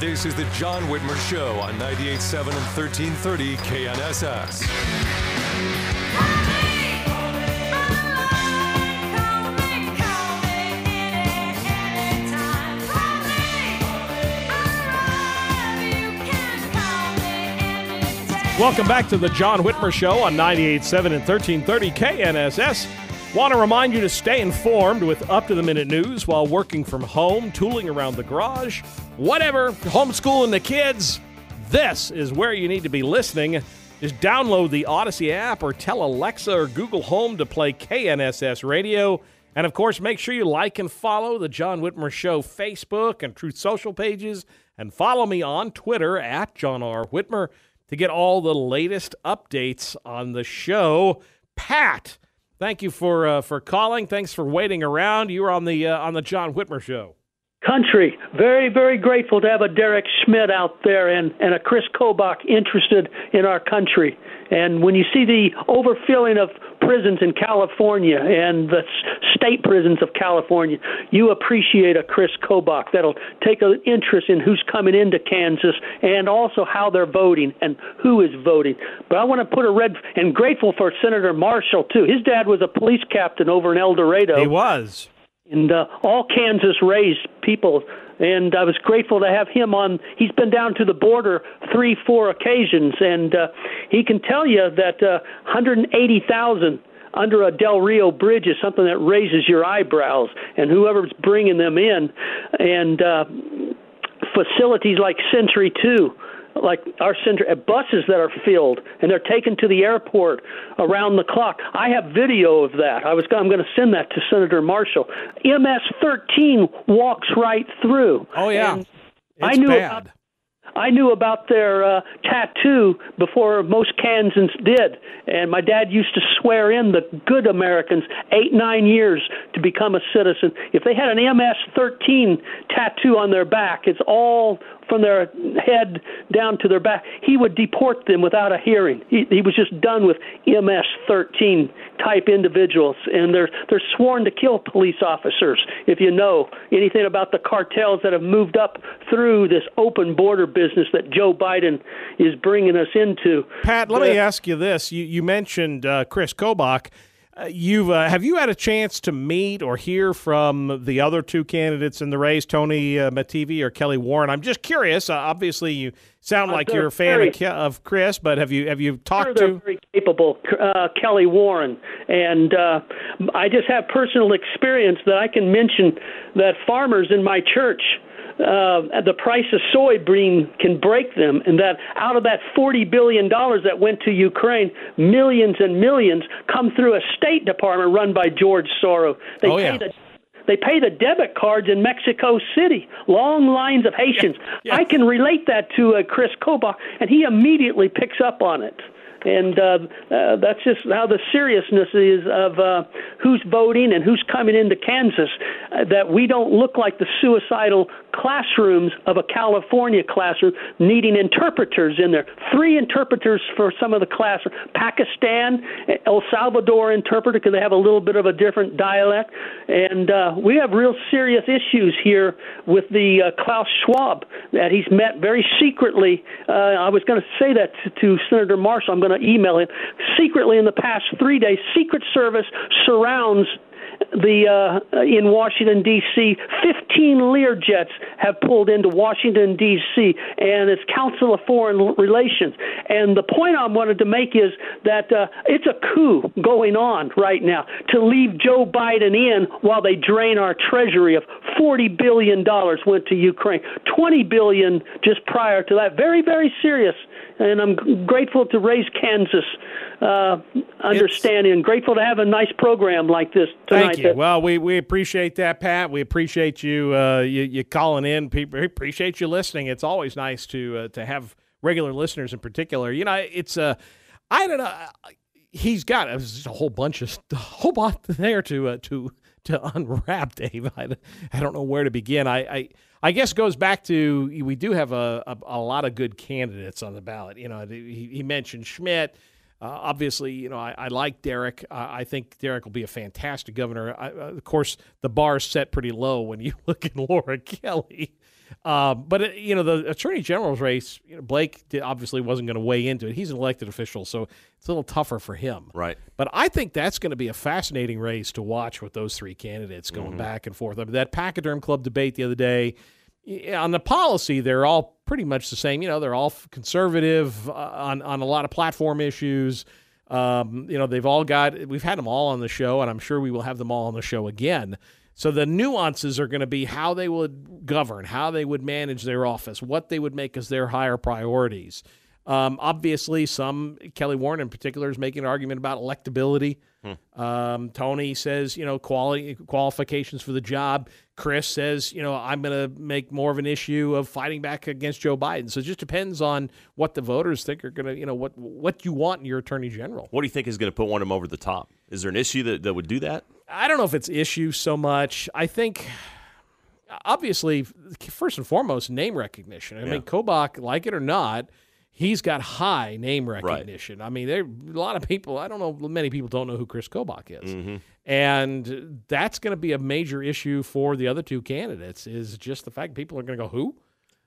This is the John Whitmer Show on 98.7 and 1330 KNSS. Welcome back to the John Whitmer Show on 98.7 and 1330 KNSS. Want to remind you to stay informed with up to the minute news while working from home, tooling around the garage, whatever, homeschooling the kids. This is where you need to be listening. Just download the Audacy app or tell Alexa or Google Home to play KNSS radio. And of course, make sure you like and follow the John Whitmer Show Facebook and Truth Social pages. And follow me on Twitter at John R. Whitmer to get all the latest updates on the show. Pat, Thank you for uh, for calling. Thanks for waiting around. You were on the uh, on the John Whitmer show. Country, very very grateful to have a Derek Schmidt out there and and a Chris Kobach interested in our country. And when you see the overfilling of prisons in California and the state prisons of California, you appreciate a Chris Kobach that'll take an interest in who's coming into Kansas and also how they're voting and who is voting. But I want to put a red and grateful for Senator Marshall too. His dad was a police captain over in El Dorado. He was. And uh, all Kansas raised people and I was grateful to have him on. He's been down to the border three, four occasions, and uh, he can tell you that uh, 180,000 under a Del Rio bridge is something that raises your eyebrows, and whoever's bringing them in, and uh, facilities like Century Two like our center uh, buses that are filled and they're taken to the airport around the clock. I have video of that. I was I'm going to send that to Senator Marshall. MS-13 walks right through. Oh yeah. And I knew bad. About, I knew about their uh, tattoo before most Kansans did, and my dad used to swear in the good Americans eight nine years to become a citizen. If they had an MS-13 tattoo on their back, it's all from their head down to their back. He would deport them without a hearing. He, he was just done with MS-13 type individuals, and they're they're sworn to kill police officers. If you know anything about the cartels that have moved up through this open border business that Joe Biden is bringing us into. Pat, let uh, me ask you this: you you mentioned uh, Chris Kobach. Uh, you've uh, have you had a chance to meet or hear from the other two candidates in the race, Tony uh, Mattivi or Kelly Warren? I'm just curious. Uh, obviously, you sound like you're a fan very, of, Ke- of, Chris, but have you have you talked sure to? Very capable, uh, Kelly Warren, and uh, I just have personal experience that I can mention that farmers in my church uh, the price of soybean can break them, and that out of that forty billion dollars that went to Ukraine, millions and millions come through a State Department run by George Soros. They oh, pay yeah. the they pay the debit cards in Mexico City. Long lines of Haitians. Yeah. I can relate that to uh, Chris Kobach, and he immediately picks up on it and uh, uh, that's just how the seriousness is of uh, who's voting and who's coming into Kansas. Uh, that we don't look like the suicidal classrooms of a California classroom needing interpreters in there. Three interpreters for some of the classrooms. Pakistan, El Salvador interpreter because they have a little bit of a different dialect, and uh, we have real serious issues here with the uh, Klaus Schwab that he's met very secretly. Uh, I was going to say that to, to Senator Marshall. I'm going to email him. Secretly, in the past three days, Secret Service surrounds the uh, in Washington D.C. 15 Learjets have pulled into Washington D.C. and its Council of Foreign Relations. And the point I wanted to make is that uh, it's a coup going on right now to leave Joe Biden in while they drain our treasury of 40 billion dollars went to Ukraine, 20 billion just prior to that. Very very serious. And I'm grateful to raise Kansas uh, understanding and grateful to have a nice program like this tonight. Thank you. Well, we, we appreciate that, Pat. We appreciate you uh, you, you calling in. People appreciate you listening. It's always nice to uh, to have regular listeners in particular. You know, it's uh, I don't know. He's got a, a whole bunch of a whole lot there to uh, to to unwrap, Dave. I, I don't know where to begin. I, I I guess goes back to we do have a, a, a lot of good candidates on the ballot. You know, he, he mentioned Schmidt. Uh, obviously, you know, I, I like Derek. Uh, I think Derek will be a fantastic governor. I, uh, of course, the bar is set pretty low when you look at Laura Kelly. Um, but it, you know, the attorney general's race, you know, Blake did, obviously wasn't going to weigh into it. He's an elected official, so it's a little tougher for him. Right. But I think that's going to be a fascinating race to watch with those three candidates going mm-hmm. back and forth. I mean, that Pachyderm Club debate the other day on the policy, they're all pretty much the same. You know, they're all conservative uh, on on a lot of platform issues. Um, you know, they've all got. We've had them all on the show, and I'm sure we will have them all on the show again. So the nuances are going to be how they would govern, how they would manage their office, what they would make as their higher priorities. Um, obviously, some Kelly Warren in particular is making an argument about electability. Hmm. Um, Tony says, you know, quality qualifications for the job. Chris says, you know, I'm going to make more of an issue of fighting back against Joe Biden. So it just depends on what the voters think are going to, you know, what what you want in your attorney general. What do you think is going to put one of them over the top? Is there an issue that, that would do that? I don't know if it's issue so much. I think obviously, first and foremost, name recognition. I yeah. mean, Kobach, like it or not he's got high name recognition. Right. I mean, there a lot of people. I don't know. Many people don't know who Chris Kobach is, mm-hmm. and that's going to be a major issue for the other two candidates. Is just the fact people are going to go who.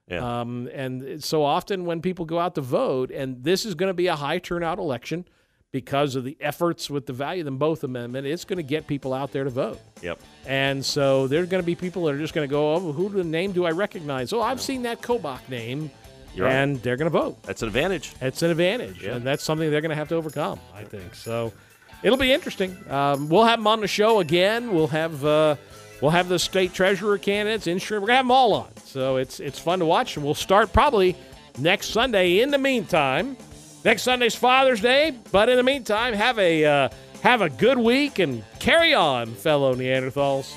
Yeah. Um, and so often when people go out to vote, and this is going to be a high turnout election because of the efforts with the value of them both amendment, it's going to get people out there to vote. Yep. And so there's going to be people that are just going to go, oh, who the name do I recognize? Oh, I've seen that Kobach name you're and right. they're going to vote. That's an advantage. It's an advantage, yeah. and that's something they're going to have to overcome. I think so. It'll be interesting. Um, we'll have them on the show again. We'll have uh, we'll have the state treasurer candidates, insurance. We're gonna have them all on. So it's it's fun to watch, and we'll start probably next Sunday. In the meantime, next Sunday's Father's Day, but in the meantime, have a uh, have a good week and carry on, fellow Neanderthals.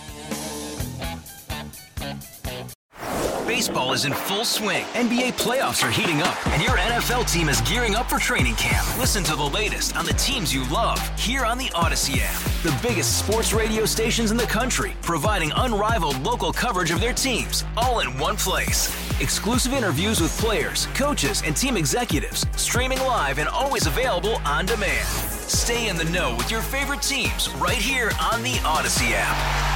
Baseball is in full swing. NBA playoffs are heating up, and your NFL team is gearing up for training camp. Listen to the latest on the teams you love here on the Audacy app. The biggest sports radio stations in the country, providing unrivaled local coverage of their teams, all in one place. Exclusive interviews with players, coaches, and team executives, streaming live and always available on demand. Stay in the know with your favorite teams right here on the Audacy app.